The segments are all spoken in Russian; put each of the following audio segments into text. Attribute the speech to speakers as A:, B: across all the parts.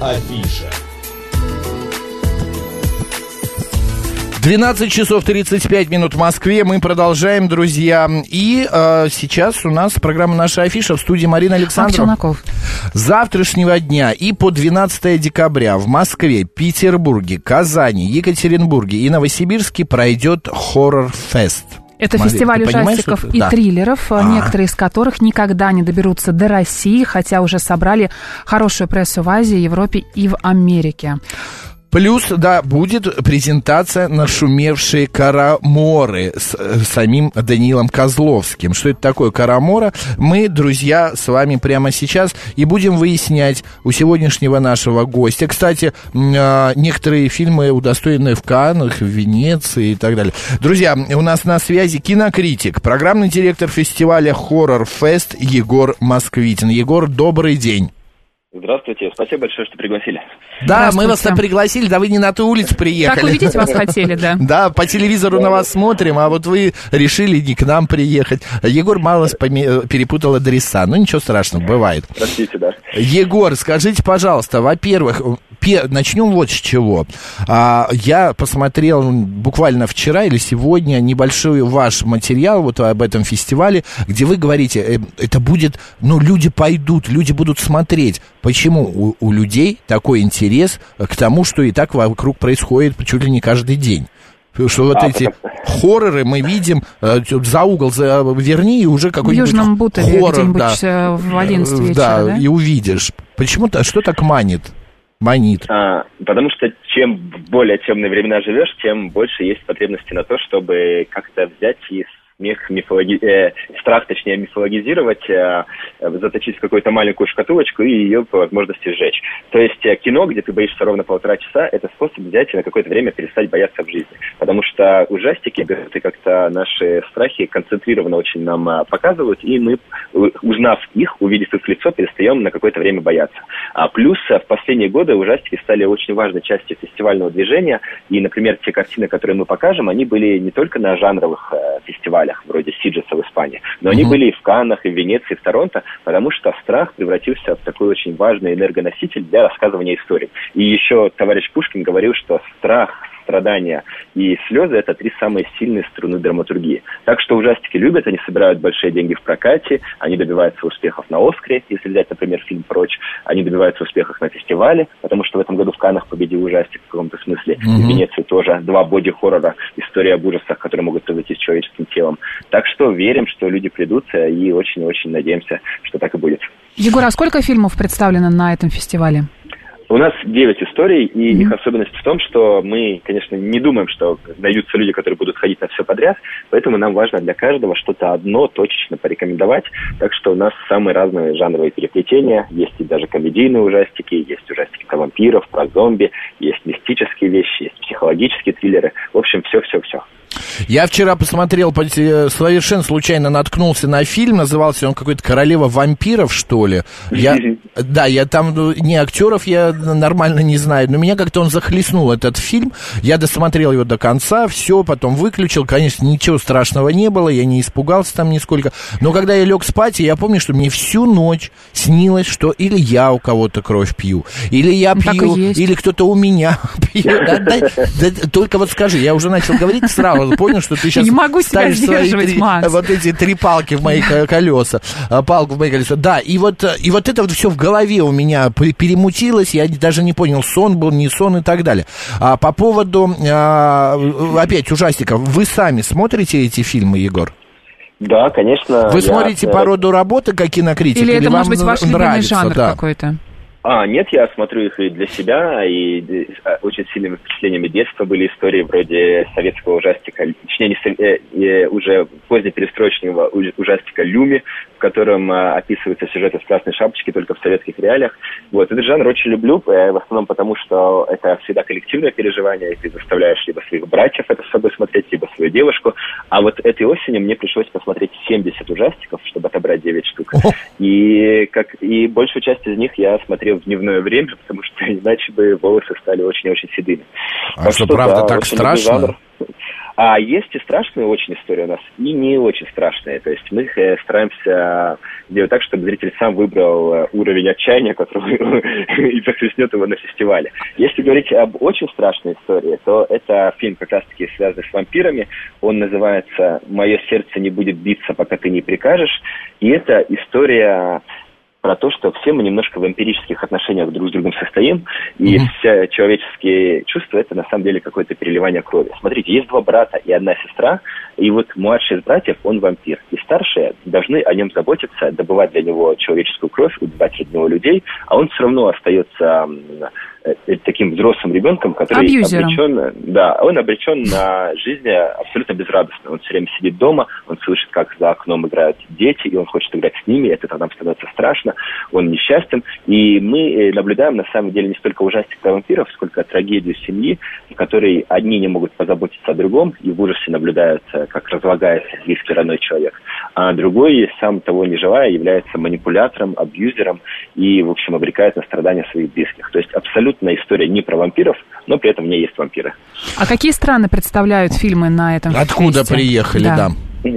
A: Афиша.
B: 12 часов 35 минут в Москве. Мы продолжаем, друзья. И э, сейчас у нас программа «Наша афиша» в студии Марина Александрова. С завтрашнего дня и по 12 декабря в Москве, Петербурге, Казани, Екатеринбурге и Новосибирске пройдет хоррор-фест.
C: Это Смотри, фестиваль ужастиков и да. триллеров, а. некоторые из которых никогда не доберутся до России, хотя уже собрали хорошую прессу в Азии, Европе и в Америке.
B: Плюс, да, будет презентация нашумевшие Караморы с, э, самим Данилом Козловским. Что это такое Карамора? Мы, друзья, с вами прямо сейчас и будем выяснять у сегодняшнего нашего гостя. Кстати, а, некоторые фильмы удостоены в Каннах, в Венеции и так далее. Друзья, у нас на связи кинокритик, программный директор фестиваля Хоррор Фест Егор Москвитин. Егор, добрый день.
D: Здравствуйте, спасибо большое, что пригласили.
B: Да, мы вас пригласили, да вы не на ту улицу приехали.
C: Так увидеть вас хотели, да.
B: Да, по телевизору на вас смотрим, а вот вы решили не к нам приехать. Егор мало перепутал адреса, ну ничего страшного, бывает.
D: Простите, да.
B: Егор, скажите, пожалуйста, во-первых, начнем вот с чего. А, я посмотрел буквально вчера или сегодня небольшой ваш материал вот об этом фестивале, где вы говорите, э, это будет, ну, люди пойдут, люди будут смотреть. Почему у, у людей такой интерес к тому, что и так вокруг происходит чуть ли не каждый день? что вот а, эти потому... хорроры мы видим э, за угол за, верни и уже какой-нибудь
C: В Южном Бутове хоррор, да, э, в 11 вечера,
B: да, да, и увидишь. Почему-то, что так манит? Манит. А,
D: потому что чем более темные времена живешь, тем больше есть потребности на то, чтобы как-то взять и смех, мифологи... э, страх, точнее, мифологизировать, э, заточить в какую-то маленькую шкатулочку и ее по возможности сжечь. То есть э, кино, где ты боишься ровно полтора часа, это способ взять и на какое-то время перестать бояться в жизни. Потому что ужастики и как-то наши страхи концентрированно очень нам э, показывают, и мы, узнав их, увидев их лицо, перестаем на какое-то время бояться. А плюс э, в последние годы ужастики стали очень важной частью фестивального движения, и, например, те картины, которые мы покажем, они были не только на жанровых э, фестивалях, фестивалях, вроде Сиджеса в Испании. Но mm-hmm. они были и в Каннах, и в Венеции, и в Торонто, потому что страх превратился в такой очень важный энергоноситель для рассказывания историй. И еще товарищ Пушкин говорил, что страх, страдания и слезы – это три самые сильные струны драматургии. Так что ужастики любят, они собирают большие деньги в прокате, они добиваются успехов на Оскаре, если взять, например, фильм «Прочь», они добиваются успехов на фестивале, потому что в этом году в Каннах победил ужастик в каком-то смысле. Mm-hmm. В Венеции тоже два боди-хоррора, история об ужасах, которые могут произойти с человеческим телом. Так что верим, что люди придутся и очень-очень надеемся, что так и будет.
C: Егор, а сколько фильмов представлено на этом фестивале?
D: У нас 9 историй, и mm-hmm. их особенность в том, что мы, конечно, не думаем, что найдутся люди, которые будут ходить на все подряд, поэтому нам важно для каждого что-то одно точечно порекомендовать. Так что у нас самые разные жанровые переплетения. Есть и даже комедийные ужастики, есть ужастики про вампиров, про зомби, есть мистические вещи, есть психологические триллеры. В общем, все-все-все.
B: Я вчера посмотрел, совершенно случайно наткнулся на фильм, назывался он какой-то «Королева вампиров», что ли. Я, да, я там, ну, не актеров я нормально не знаю, но меня как-то он захлестнул, этот фильм. Я досмотрел его до конца, все, потом выключил. Конечно, ничего страшного не было, я не испугался там нисколько. Но когда я лег спать, я помню, что мне всю ночь снилось, что или я у кого-то кровь пью, или я ну, пью, или кто-то у меня пьет. Только вот скажи, я уже начал говорить сразу, понял, что ты сейчас
C: не могу ставишь свои
B: три,
C: Макс.
B: вот эти три палки в мои колеса, а, палку в мои колеса. Да, и вот, и вот это вот все в голове у меня перемутилось, я даже не понял, сон был, не сон и так далее. А по поводу, а, опять, ужастиков, вы сами смотрите эти фильмы, Егор?
D: Да, конечно.
B: Вы я... смотрите по роду работы, как кинокритик?
C: Или, или это, может быть, ваш любимый жанр да? какой-то?
D: А, нет, я смотрю их и для себя, и а, очень сильными впечатлениями детства были истории вроде советского ужастика, точнее, не, э, э, уже позднеперестроечного ужастика «Люми», котором э, описывается сюжет из «Красной шапочки» только в советских реалиях. Вот, этот жанр очень люблю, э, в основном потому, что это всегда коллективное переживание, и ты заставляешь либо своих братьев это с собой смотреть, либо свою девушку. А вот этой осенью мне пришлось посмотреть 70 ужастиков, чтобы отобрать 9 штук. И, как, и большую часть из них я смотрел смотрел в дневное время, потому что иначе бы волосы стали очень-очень седыми.
B: А так что, что, правда, да, так страшно? Жанр.
D: А есть и страшные очень истории у нас, и не очень страшные. То есть мы э, стараемся делать так, чтобы зритель сам выбрал э, уровень отчаяния, который и захлестнет его на фестивале. Если говорить об очень страшной истории, то это фильм как раз-таки связанный с вампирами. Он называется «Мое сердце не будет биться, пока ты не прикажешь». И это история про то, что все мы немножко в эмпирических отношениях друг с другом состоим, и mm-hmm. все человеческие чувства это на самом деле какое-то переливание крови. Смотрите, есть два брата и одна сестра, и вот младший из братьев, он вампир, и старшие должны о нем заботиться, добывать для него человеческую кровь, убивать для него людей, а он все равно остается таким взрослым ребенком, который
C: Абьюзером.
D: обречен, да, он обречен на жизнь абсолютно безрадостно. Он все время сидит дома, он слышит, как за окном играют дети, и он хочет играть с ними, это нам становится страшно, он несчастен. И мы э, наблюдаем, на самом деле, не столько ужастик про вампиров, сколько трагедию семьи, в которой одни не могут позаботиться о другом, и в ужасе наблюдают, э, как разлагается близкий родной человек, а другой, сам того не желая, является манипулятором, абьюзером и, в общем, обрекает на страдания своих близких. То есть абсолютно абсолютная история не про вампиров, но при этом в ней есть вампиры.
C: А какие страны представляют фильмы на этом
B: Откуда фесте? приехали, да?
D: да.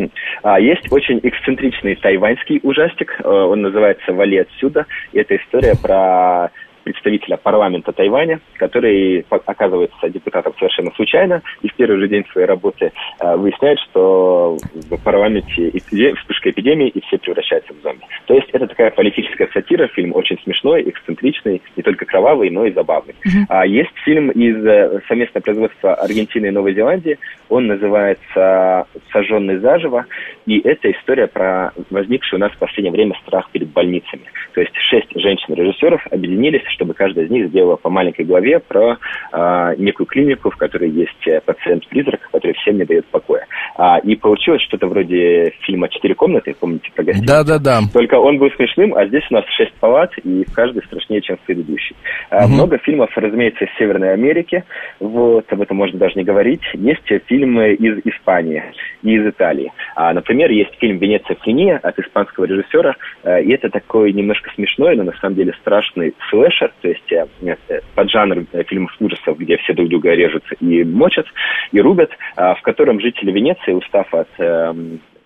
D: А, есть очень эксцентричный тайваньский ужастик, э, он называется «Вали отсюда». И это история про представителя парламента Тайваня, который оказывается депутатом совершенно случайно и в первый же день своей работы э, выясняет, что в парламенте вспышка эпидемии и все превращаются в зомби. То есть это такая политическая сатира, фильм очень смешной, эксцентричный, не только кровавый, но и забавный. Uh-huh. А есть фильм из э, совместного производства Аргентины и Новой Зеландии, он называется «Сожженный заживо», и это история про возникший у нас в последнее время страх перед больницами. То есть шесть женщин-режиссеров объединились, чтобы каждая из них сделала по маленькой главе про э, некую клинику, в которой есть э, пациент-призрак, который всем не дает покоя. А, и получилось что-то вроде фильма «Четыре комнаты», помните про гостиницу?
B: Да-да-да.
D: Только он был смешным, а здесь у нас шесть палат, и в каждой страшнее, чем в предыдущей. А, угу. Много фильмов, разумеется, из Северной Америки, вот, об этом можно даже не говорить. Есть фильмы из Испании и из Италии. А, например, есть фильм «Венеция Флиния» от испанского режиссера, а, и это такой немножко смешной, но на самом деле страшный слэшер, слэшер, то есть э, поджанр э, фильмов ужасов, где все друг друга режут и мочат, и рубят, э, в котором жители Венеции, устав от э,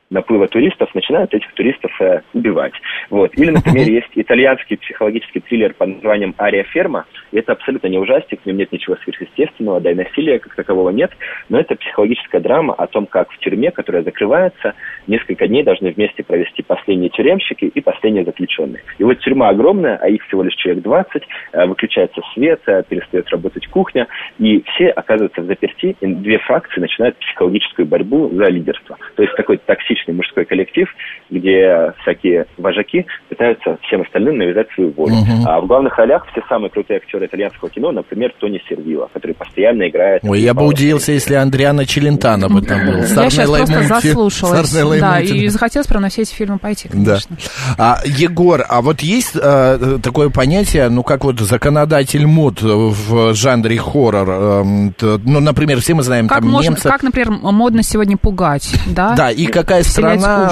D: наплыва туристов, начинают этих туристов э, убивать. Вот. Или, например, есть итальянский психологический триллер под названием «Ария ферма». И это абсолютно не ужастик, в нем нет ничего сверхъестественного, да и насилия как такового нет. Но это психологическая драма о том, как в тюрьме, которая закрывается, несколько дней должны вместе провести последние тюремщики и последние заключенные. И вот тюрьма огромная, а их всего лишь человек 20, э, выключается свет, э, перестает работать кухня, и все оказываются в заперти, и две фракции начинают психологическую борьбу за лидерство. То есть такой токсичный типичный мужской коллектив, где всякие вожаки пытаются всем остальным навязать свою волю. Угу. А в главных ролях все самые крутые актеры итальянского кино, например, Тони Сервило, который постоянно играет...
B: Ой, я бы удивился, если Андриана Челентано бы там был.
C: Я сейчас просто заслушалась. Да, и захотелось прямо на все эти фильмы пойти, конечно.
B: А, Егор, а вот есть а, такое понятие, ну, как вот законодатель мод в жанре хоррор? А, ну, например, все мы знаем
C: как
B: там
C: можно,
B: немцев...
C: Как, например, модно сегодня пугать, да?
B: Да, и какая страна,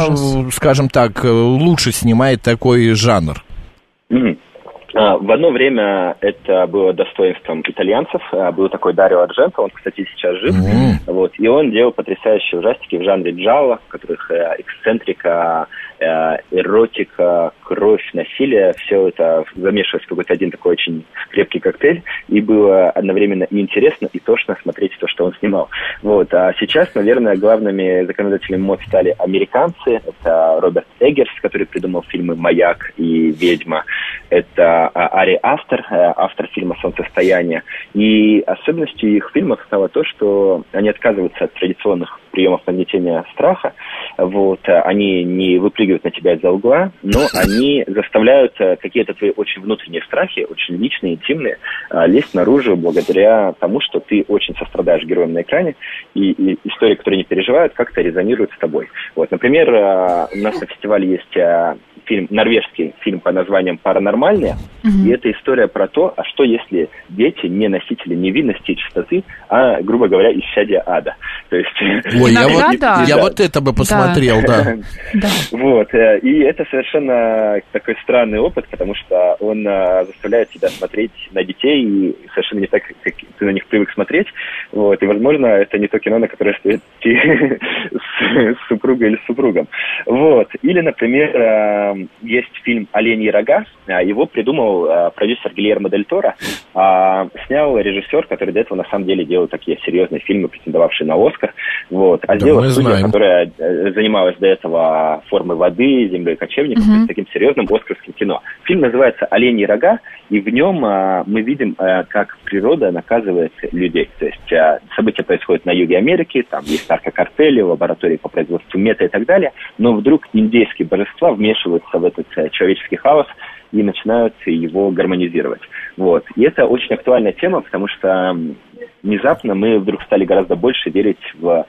B: скажем так, лучше снимает такой жанр?
D: А, в одно время это было достоинством итальянцев. А, был такой Дарио Ардженто, он, кстати, сейчас жив. Mm-hmm. Вот, и он делал потрясающие ужастики в жанре джалла, в которых э, эксцентрика, Э, эротика, кровь, насилие, все это замешивалось в какой-то один такой очень крепкий коктейль, и было одновременно и интересно, и тошно смотреть то, что он снимал. Вот. А сейчас, наверное, главными законодателями мод стали американцы. Это Роберт Эггерс, который придумал фильмы «Маяк» и «Ведьма». Это а, Ари Астер, э, автор фильма «Солнцестояние». И особенностью их фильмов стало то, что они отказываются от традиционных приемов нагнетения страха. Вот. Они не выпрыгивают на тебя из-за угла, но они заставляют э, какие-то твои очень внутренние страхи, очень личные, интимные, э, лезть наружу благодаря тому, что ты очень сострадаешь героям на экране, и, и истории, которые не переживают, как-то резонируют с тобой. Вот, например, э, у нас на фестивале есть фильм, норвежский фильм по названием «Паранормальные», угу. и это история про то, а что если дети не носители невинности и чистоты, а, грубо говоря, исчадие ада. То есть...
B: Ой, я вот, да. я вот это бы посмотрел, да.
D: да. Вот, э, и это совершенно такой странный опыт, потому что он э, заставляет тебя смотреть на детей и совершенно не так, как ты на них привык смотреть. Вот, и, возможно, это не то кино, на которое стоит идти с супругой или с супругом. Вот. Или, например, э, есть фильм «Оленьи рога». Его придумал продюсер Гильермо Дель Торо. А, снял режиссер, который до этого, на самом деле, делал такие серьезные фильмы, претендовавшие на Оскар. Вот. А да, сделал студия, знаем. которая занималась до этого формой воды, землей кочевников, mm-hmm. таким серьезным оскарским кино. Фильм называется «Оленьи рога», и в нем а, мы видим, а, как природа наказывает людей. То есть а, события происходят на юге Америки, там есть наркокартели, лаборатории по производству мета и так далее, но вдруг индейские божества вмешиваются в этот а, человеческий хаос и начинают его гармонизировать. Вот. И это очень актуальная тема, потому что внезапно мы вдруг стали гораздо больше верить в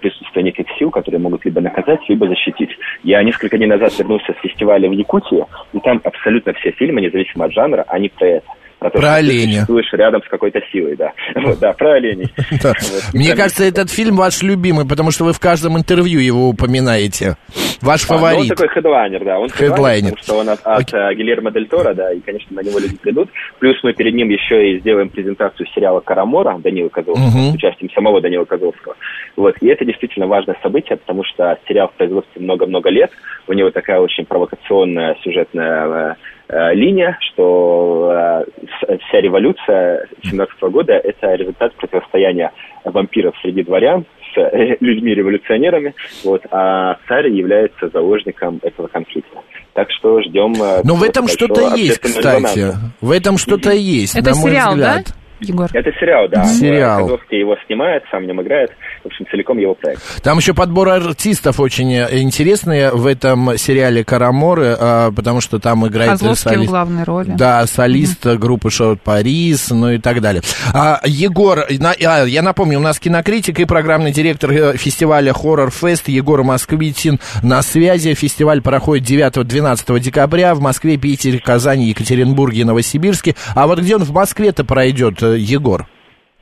D: присутствие неких сил, которые могут либо наказать, либо защитить. Я несколько дней назад вернулся с фестиваля в Якутии, и там абсолютно все фильмы, независимо от жанра, они про это.
B: Про, то, про оленя.
D: Ты рядом с какой-то силой, да. Вот, да, про оленей.
B: Мне кажется, этот фильм ваш любимый, потому что вы в каждом интервью его упоминаете. Ваш а, ну, фаворит.
D: он такой хедлайнер, да. Он хедлайнер, потому что он от, э, Гильермо Дель Торо, да, и, конечно, на него люди придут. Плюс мы перед ним еще и сделаем презентацию сериала «Карамора» Данила Козловского, с участием самого Данила Козловского. Вот, и это действительно важное событие, потому что сериал в производстве много-много лет, у него такая очень провокационная сюжетная э линия, что э, вся революция 17 года – это результат противостояния вампиров среди дворян с э, людьми-революционерами, вот, а царь является заложником этого конфликта. Так что ждем...
B: Э, Но в этом что-то есть, кстати. В этом что-то есть,
C: Это сериал, взгляд. да?
D: Егор? Это сериал, да.
B: Сериал.
D: Козловский его снимает, сам в нем играет. В общем, целиком его проект.
B: Там еще подбор артистов очень интересный в этом сериале «Караморы», а, потому что там играет...
C: Козловский солист... в главной роли.
B: Да, солист mm-hmm. группы «Шоу Парис», ну и так далее. А, Егор, на, а, я напомню, у нас кинокритик и программный директор э, фестиваля «Хоррор Фест» Егор Москвитин на связи. Фестиваль проходит 9-12 декабря в Москве, Питере, Казани, Екатеринбурге и Новосибирске. А вот где он в Москве-то пройдет, Егор?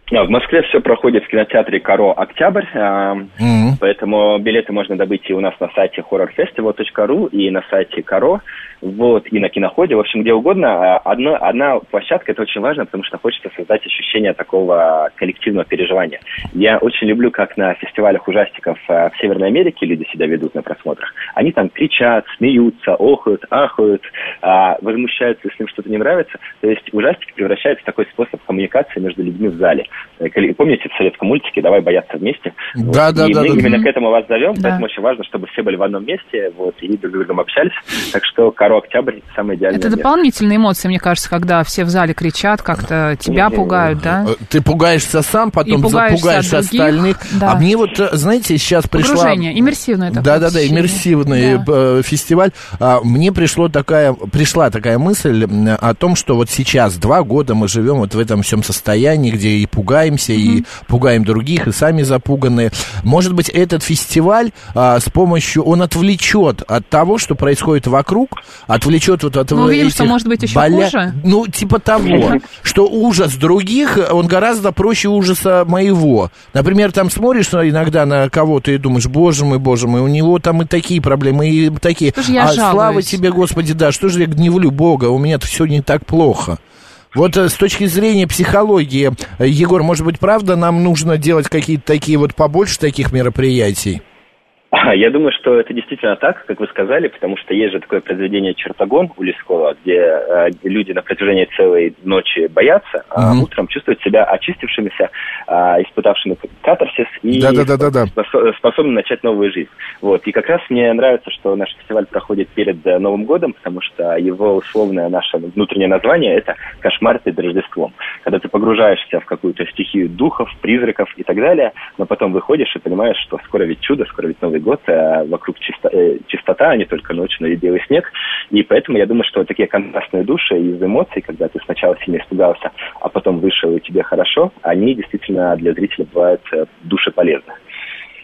D: В Москве все проходит в кинотеатре «Каро Октябрь», mm-hmm. поэтому билеты можно добыть и у нас на сайте horrorfestival.ru, и на сайте «Каро» вот, и на киноходе, в общем, где угодно. А, одна, одна площадка, это очень важно, потому что хочется создать ощущение такого коллективного переживания. Я очень люблю, как на фестивалях ужастиков а, в Северной Америке люди себя ведут на просмотрах. Они там кричат, смеются, охают, ахают, а, возмущаются, если им что-то не нравится. То есть ужастики превращаются в такой способ коммуникации между людьми в зале. Э, помните в советском мультике «Давай бояться вместе»?
B: Да,
D: вот.
B: да,
D: и
B: да.
D: мы
B: да,
D: именно
B: да.
D: к этому вас зовем, да. поэтому очень важно, чтобы все были в одном месте вот, и друг с другом общались. Так что Каро Октябрь самое идеальное
C: Это дополнительные эмоции, мне кажется, когда все в зале кричат, как-то тебя пугают, да?
B: Э, ты пугаешься сам, потом пугаешься запугаешь остальных. Да. А мне вот, э, знаете, сейчас пришло...
C: Погружение, иммерсивное такое.
B: Да-да-да, иммерсивный да. Фестиваль. А, мне пришло такая, пришла такая мысль о том, что вот сейчас два года мы живем вот в этом всем состоянии, где и пугаемся, mm-hmm. и пугаем других, и сами запуганные. Может быть, этот фестиваль а, с помощью, он отвлечет от того, что происходит вокруг, отвлечет вот от
C: Мы увидим, что может быть еще боля... хуже.
B: Ну, типа того, что ужас других, он гораздо проще ужаса моего. Например, там смотришь иногда на кого-то и думаешь, боже мой, боже мой, у него там и такие проблемы, и такие.
C: а жалуюсь.
B: слава тебе, Господи, да, что же я гневлю Бога, у меня-то все не так плохо. Вот э, с точки зрения психологии, э, Егор, может быть, правда, нам нужно делать какие-то такие вот побольше таких мероприятий?
D: Я думаю, что это действительно так, как вы сказали, потому что есть же такое произведение «Чертогон» у Лескова, где э, люди на протяжении целой ночи боятся, а mm-hmm. утром чувствуют себя очистившимися, э, испытавшими катарсис и да, да, да, да, способны начать новую жизнь. Вот. И как раз мне нравится, что наш фестиваль проходит перед э, Новым годом, потому что его условное наше внутреннее название – это «Кошмар перед Рождеством». Когда ты погружаешься в какую-то стихию духов, призраков и так далее, но потом выходишь и понимаешь, что скоро ведь чудо, скоро ведь Новый год, а вокруг э, чистота, а не только ночь, но и белый снег. И поэтому я думаю, что такие контрастные души из эмоций, когда ты сначала сильно испугался, а потом вышел и тебе хорошо, они действительно для зрителя бывают э, душеполезны.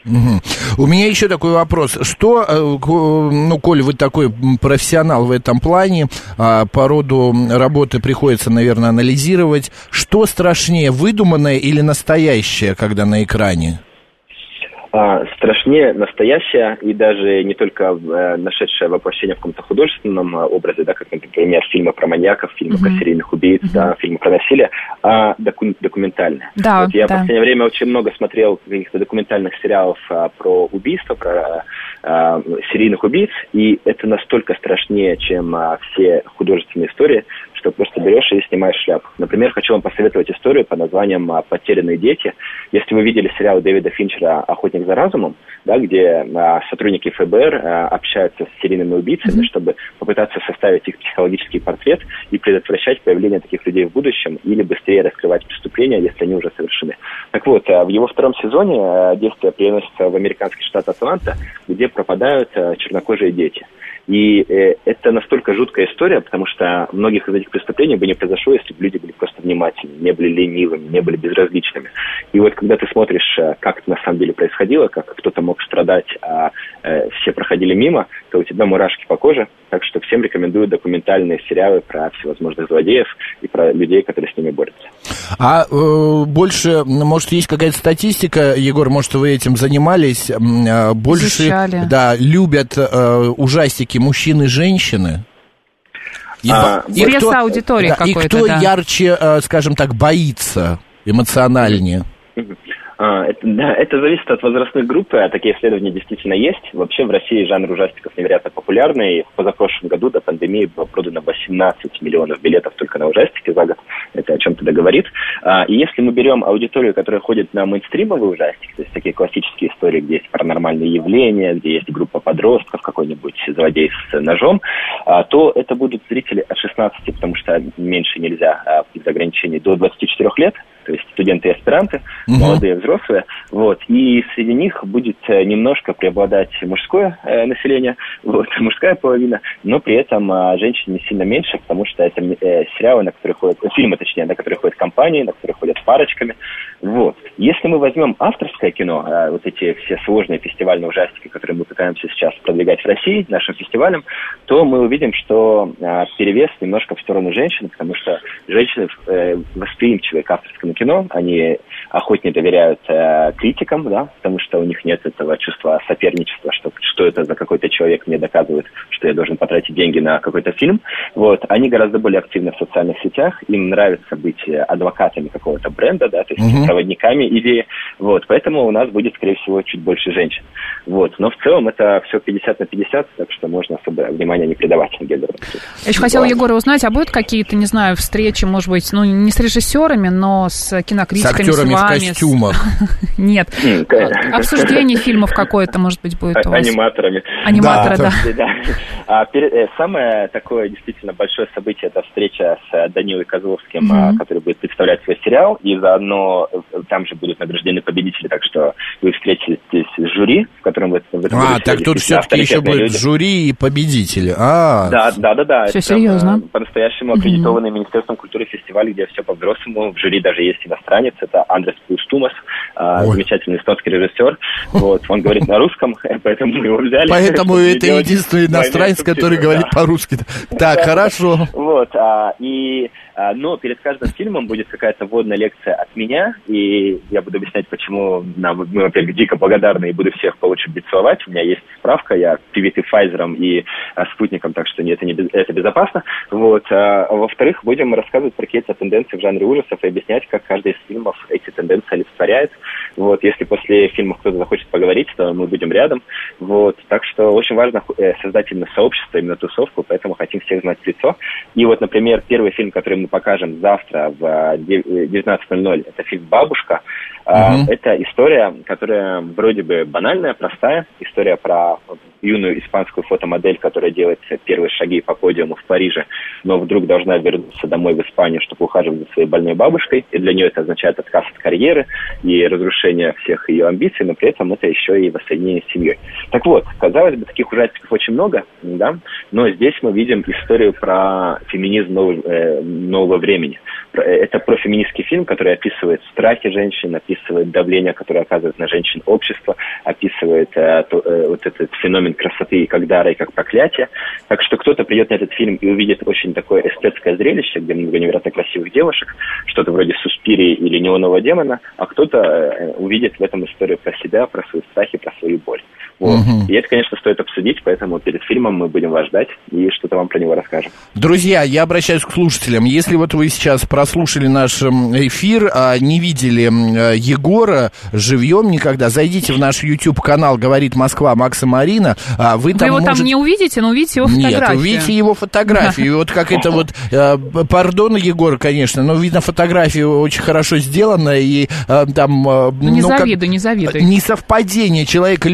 B: Угу. У меня еще такой вопрос. Что, ну, Коль, вы такой профессионал в этом плане, а, по роду работы приходится, наверное, анализировать. Что страшнее, выдуманное или настоящее, когда на экране?
D: А, страшнее настоящая и даже не только э, нашедшая воплощение в каком-то художественном э, образе, да, как, например, фильмы про маньяков, фильмы uh-huh. про серийных убийц, uh-huh. да, фильмы про насилие, а доку- документальные.
C: Да,
D: вот я
C: да.
D: в последнее время очень много смотрел каких-то документальных сериалов а, про убийства, про а, серийных убийц, и это настолько страшнее, чем а, все художественные истории, что просто берешь и снимаешь шляпу. Например, хочу вам посоветовать историю по названием а, «Потерянные дети». Если вы видели сериал Дэвида Финчера «Охотник за разумом», да, где а, сотрудники ФБР а, общаются с серийными убийцами, mm-hmm. чтобы попытаться составить их психологический портрет и предотвращать появление таких людей в будущем или быстрее раскрывать преступления, если они уже совершены. Так вот, в его втором сезоне действие переносится в американский штат Атланта, где пропадают чернокожие дети. И э, это настолько жуткая история, потому что многих из этих преступлений бы не произошло, если бы люди были просто внимательными, не были ленивыми, не были безразличными. И вот когда ты смотришь, э, как это на самом деле происходило, как кто-то мог страдать, а э, все проходили мимо, то у тебя мурашки по коже. Так что всем рекомендую документальные сериалы про всевозможных злодеев и про людей, которые с ними борются.
B: А э, больше, может, есть какая-то статистика, Егор, может, вы этим занимались, э, больше
C: Изучали.
B: да, любят э, ужастики мужчины и женщины?
C: И, а, и кто, аудитории да,
B: И кто
C: да.
B: ярче, э, скажем так, боится эмоциональнее?
D: А, это, да, это зависит от возрастных групп, а такие исследования действительно есть. Вообще в России жанр ужастиков невероятно популярный. В позапрошлом году до пандемии было продано 18 миллионов билетов только на ужастики за год. Это о чем-то договорит. А, и если мы берем аудиторию, которая ходит на мейнстримовые ужастики, то есть такие классические истории, где есть паранормальные явления, где есть группа подростков, какой-нибудь злодей с ножом, а, то это будут зрители от 16, потому что меньше нельзя а, из ограничений, до 24 лет студенты и аспиранты, угу. молодые взрослые, вот, и среди них будет э, немножко преобладать мужское э, население, вот, мужская половина, но при этом э, женщин не сильно меньше, потому что это э, сериалы, на которые ходят, э, фильмы, точнее, на которые ходят компании, на которые ходят парочками, вот. Если мы возьмем авторское кино, э, вот эти все сложные фестивальные ужастики, которые мы пытаемся сейчас продвигать в России, нашим фестивалем, то мы увидим, что э, перевес немножко в сторону женщин, потому что женщины э, восприимчивы к авторскому кино, они охотнее доверяют э, критикам, да, потому что у них нет этого чувства соперничества, что, что это за какой-то человек мне доказывает, что я должен потратить деньги на какой-то фильм. Вот. Они гораздо более активны в социальных сетях, им нравится быть адвокатами какого-то бренда, да, то есть. Проводниками идеи. Вот. Поэтому у нас будет, скорее всего, чуть больше женщин. Вот. Но в целом это все 50 на 50, так что можно особо внимания не придавать гендеру.
C: Я еще хотела, Егора, узнать, а будут какие-то, не знаю, встречи, может быть, ну, не с режиссерами, но с кинокритиками,
B: с, актерами
C: с вами.
B: в костюмах.
C: Нет. Обсуждение фильмов какое-то, может быть, будет у вас.
D: Аниматорами.
C: Аниматоры, да.
D: А, э, самое такое действительно большое событие – это встреча с Данилой Козловским, а, который будет представлять свой сериал, и заодно там же будут награждены победители, так что вы встретитесь с жюри, в котором вы в
B: этом А, так тут все-таки еще будет жюри и победители. А,
D: да, да, да, да.
C: Все серьезно.
D: По-настоящему аккредитованный Министерством культуры фестиваль, где все по-взрослому. В жюри даже есть иностранец, это Андрес Пустумас, а, замечательный эстонский режиссер. Вот, он говорит на русском, поэтому мы его взяли.
B: Поэтому это единственный иностранец, который говорит по-русски. Так, хорошо.
D: Вот, а, и но перед каждым фильмом будет какая-то вводная лекция от меня, и я буду объяснять, почему нам, мы, во-первых, дико благодарны и буду всех получше бицеловать. У меня есть справка, я привитый Pfizer и а, спутником, так что это, не, это безопасно. Вот. А, а во-вторых, будем рассказывать про какие-то тенденции в жанре ужасов и объяснять, как каждый из фильмов эти тенденции олицетворяет. Вот. Если после фильма кто-то захочет поговорить, то мы будем рядом. Вот. Так что очень важно э, создать именно сообщество, именно тусовку, поэтому хотим всех знать в лицо. И вот, например, первый фильм, который мы покажем завтра в 19.00. Э, это фильм «Бабушка». Uh-huh. Это история, которая вроде бы банальная, простая. История про юную испанскую фотомодель, которая делает первые шаги по подиуму в Париже, но вдруг должна вернуться домой в Испанию, чтобы ухаживать за своей больной бабушкой. И для нее это означает отказ от карьеры и разрушение всех ее амбиций, но при этом это еще и воссоединение с семьей. Так вот, казалось бы, таких ужастиков очень много, да, но здесь мы видим историю про феминизм нового, э, нового времени. Это про феминистский фильм, который описывает страхи женщин, описывает давление, которое оказывает на женщин общество, описывает э, то, э, вот этот феномен красоты как дара и как проклятие. Так что кто-то придет на этот фильм и увидит очень такое эстетское зрелище, где много невероятно красивых девушек, что-то вроде Инспири или Неонового демона, а кто-то э, увидит в этом историю про себя, про свои страхи, про свою боль. Вот. Угу. И это, конечно, стоит обсудить, поэтому перед фильмом мы будем вас ждать и что-то вам про него расскажем.
B: Друзья, я обращаюсь к слушателям. Если вот вы сейчас прослушали наш эфир, а не видели э, Егора живьем никогда, зайдите в наш YouTube-канал «Говорит Москва» Макса Марина.
C: А вы, там, его может... там не увидите, но увидите его фотографию. Нет,
B: увидите его фотографию. И вот как это вот, э, пардон, Егор, конечно, но видно, фотография очень хорошо сделана, и э, там...
C: Ну, не ну, завидуй, не завидуй.
B: Несовпадение человека,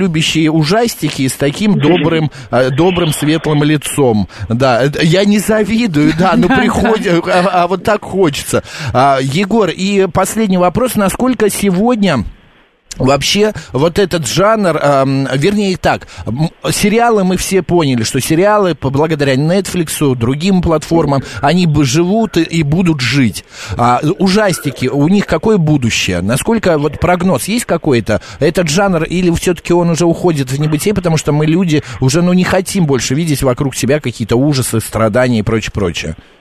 B: любящий ужастики с таким добрым, э, добрым светлым лицом. Да, я не завидую, да, но приходит, а, а вот так хочется. А, Егор, и последний вопрос, насколько сегодня Вообще, вот этот жанр, э, вернее так, сериалы мы все поняли, что сериалы, благодаря Netflix, другим платформам, они бы живут и будут жить. А ужастики, у них какое будущее? Насколько вот прогноз есть какой-то? Этот жанр или все-таки он уже уходит в небытие, потому что мы люди уже ну, не хотим больше видеть вокруг себя какие-то ужасы, страдания и прочее, прочее?
D: А,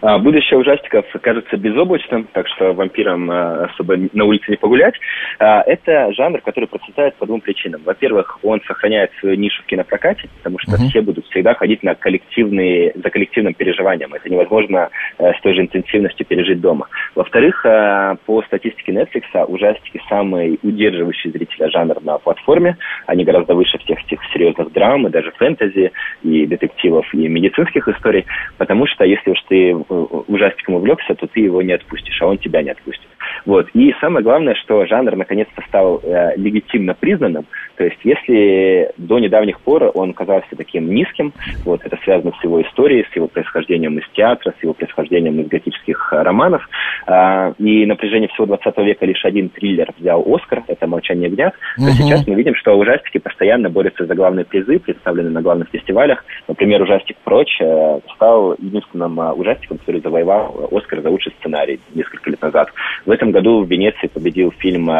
D: будущее ужастиков кажется безоблачным, так что вампирам а, особо на улице не погулять. А, это жанр, который процветает по двум причинам. Во-первых, он сохраняет свою нишу в кинопрокате, потому что uh-huh. все будут всегда ходить на коллективные, за коллективным переживанием. Это невозможно э, с той же интенсивностью пережить дома. Во-вторых, по статистике Netflix, ужастики самый удерживающий зрителя жанр на платформе. Они гораздо выше всех этих серьезных драм, и даже фэнтези, и детективов, и медицинских историй, потому что если уж ты ужастиком увлекся, то ты его не отпустишь, а он тебя не отпустит. Вот. И самое главное, что жанр наконец-то стал э, легитимно признанным. То есть, если до недавних пор он казался таким низким, вот это связано с его историей, с его происхождением из театра, с его происхождением из готических э, романов, э, и на протяжении всего 20 века лишь один триллер взял Оскар, это «Молчание ягнят», то угу. сейчас мы видим, что ужастики постоянно борются за главные призы, представлены на главных фестивалях. Например, ужастик «Прочь» э, стал единственным э, ужастиком, который завоевал Оскар за лучший сценарий несколько лет назад. В этом году в Венеции победил фильм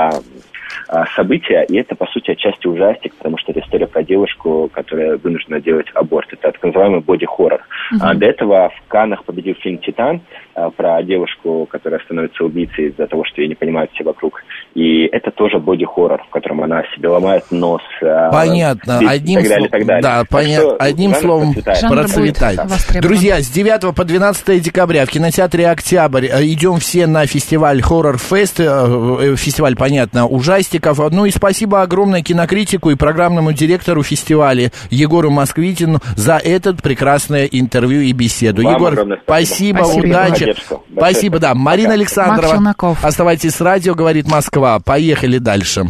D: а, события, и это, по сути, отчасти ужастик, потому что это история про девушку, которая вынуждена делать аборт. Это так называемый боди-хоррор. Uh-huh. А до этого в Каннах победил фильм «Титан» а, про девушку, которая становится убийцей из-за того, что ее не понимают все вокруг. И это тоже боди-хоррор, в котором она себе ломает нос.
B: А, Понятно. Одним, так далее, так далее. Да, понятно. Одним словом, процветает. Друзья, с 9 по 12 декабря в кинотеатре «Октябрь» э, идем все на фестиваль «Хоррор Фест». Э, э, фестиваль, понятно, ужастиков. Ну и спасибо огромное кинокритику и программному директору фестиваля Егору Москвитину за этот прекрасное интервью и беседу.
D: Вам
B: Егор, спасибо, спасибо, удачи. Спасибо, да. Марина Александрова. Оставайтесь с радио, говорит Поехали дальше.